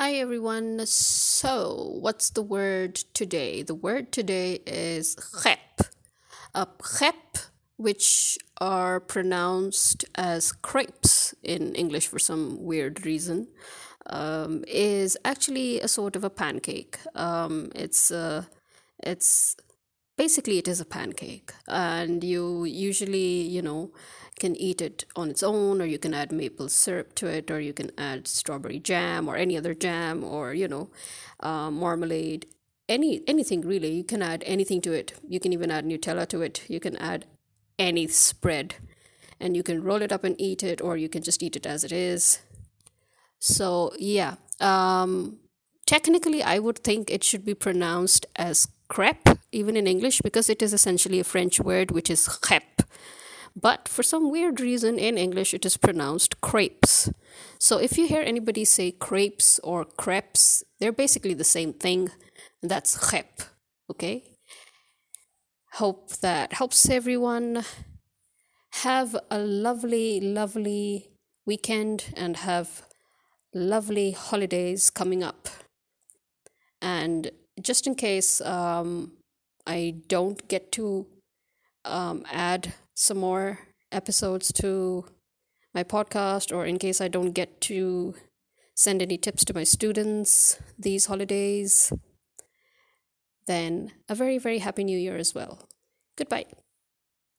Hi everyone. So, what's the word today? The word today is crêpe. A crêpe, which are pronounced as crepes in English for some weird reason, um, is actually a sort of a pancake. Um, it's uh, it's basically it is a pancake, and you usually you know can eat it on its own, or you can add maple syrup to it, or you can add strawberry jam or any other jam, or you know, uh, marmalade. Any anything really, you can add anything to it. You can even add Nutella to it. You can add any spread, and you can roll it up and eat it, or you can just eat it as it is. So yeah, um, technically, I would think it should be pronounced as crepe, even in English, because it is essentially a French word, which is crêpe but for some weird reason in English it is pronounced crepes. So if you hear anybody say crepes or crepes, they're basically the same thing. That's crêpe, okay? Hope that helps everyone. Have a lovely, lovely weekend and have lovely holidays coming up. And just in case um, I don't get to um, add some more episodes to my podcast, or in case I don't get to send any tips to my students these holidays, then a very, very happy new year as well. Goodbye.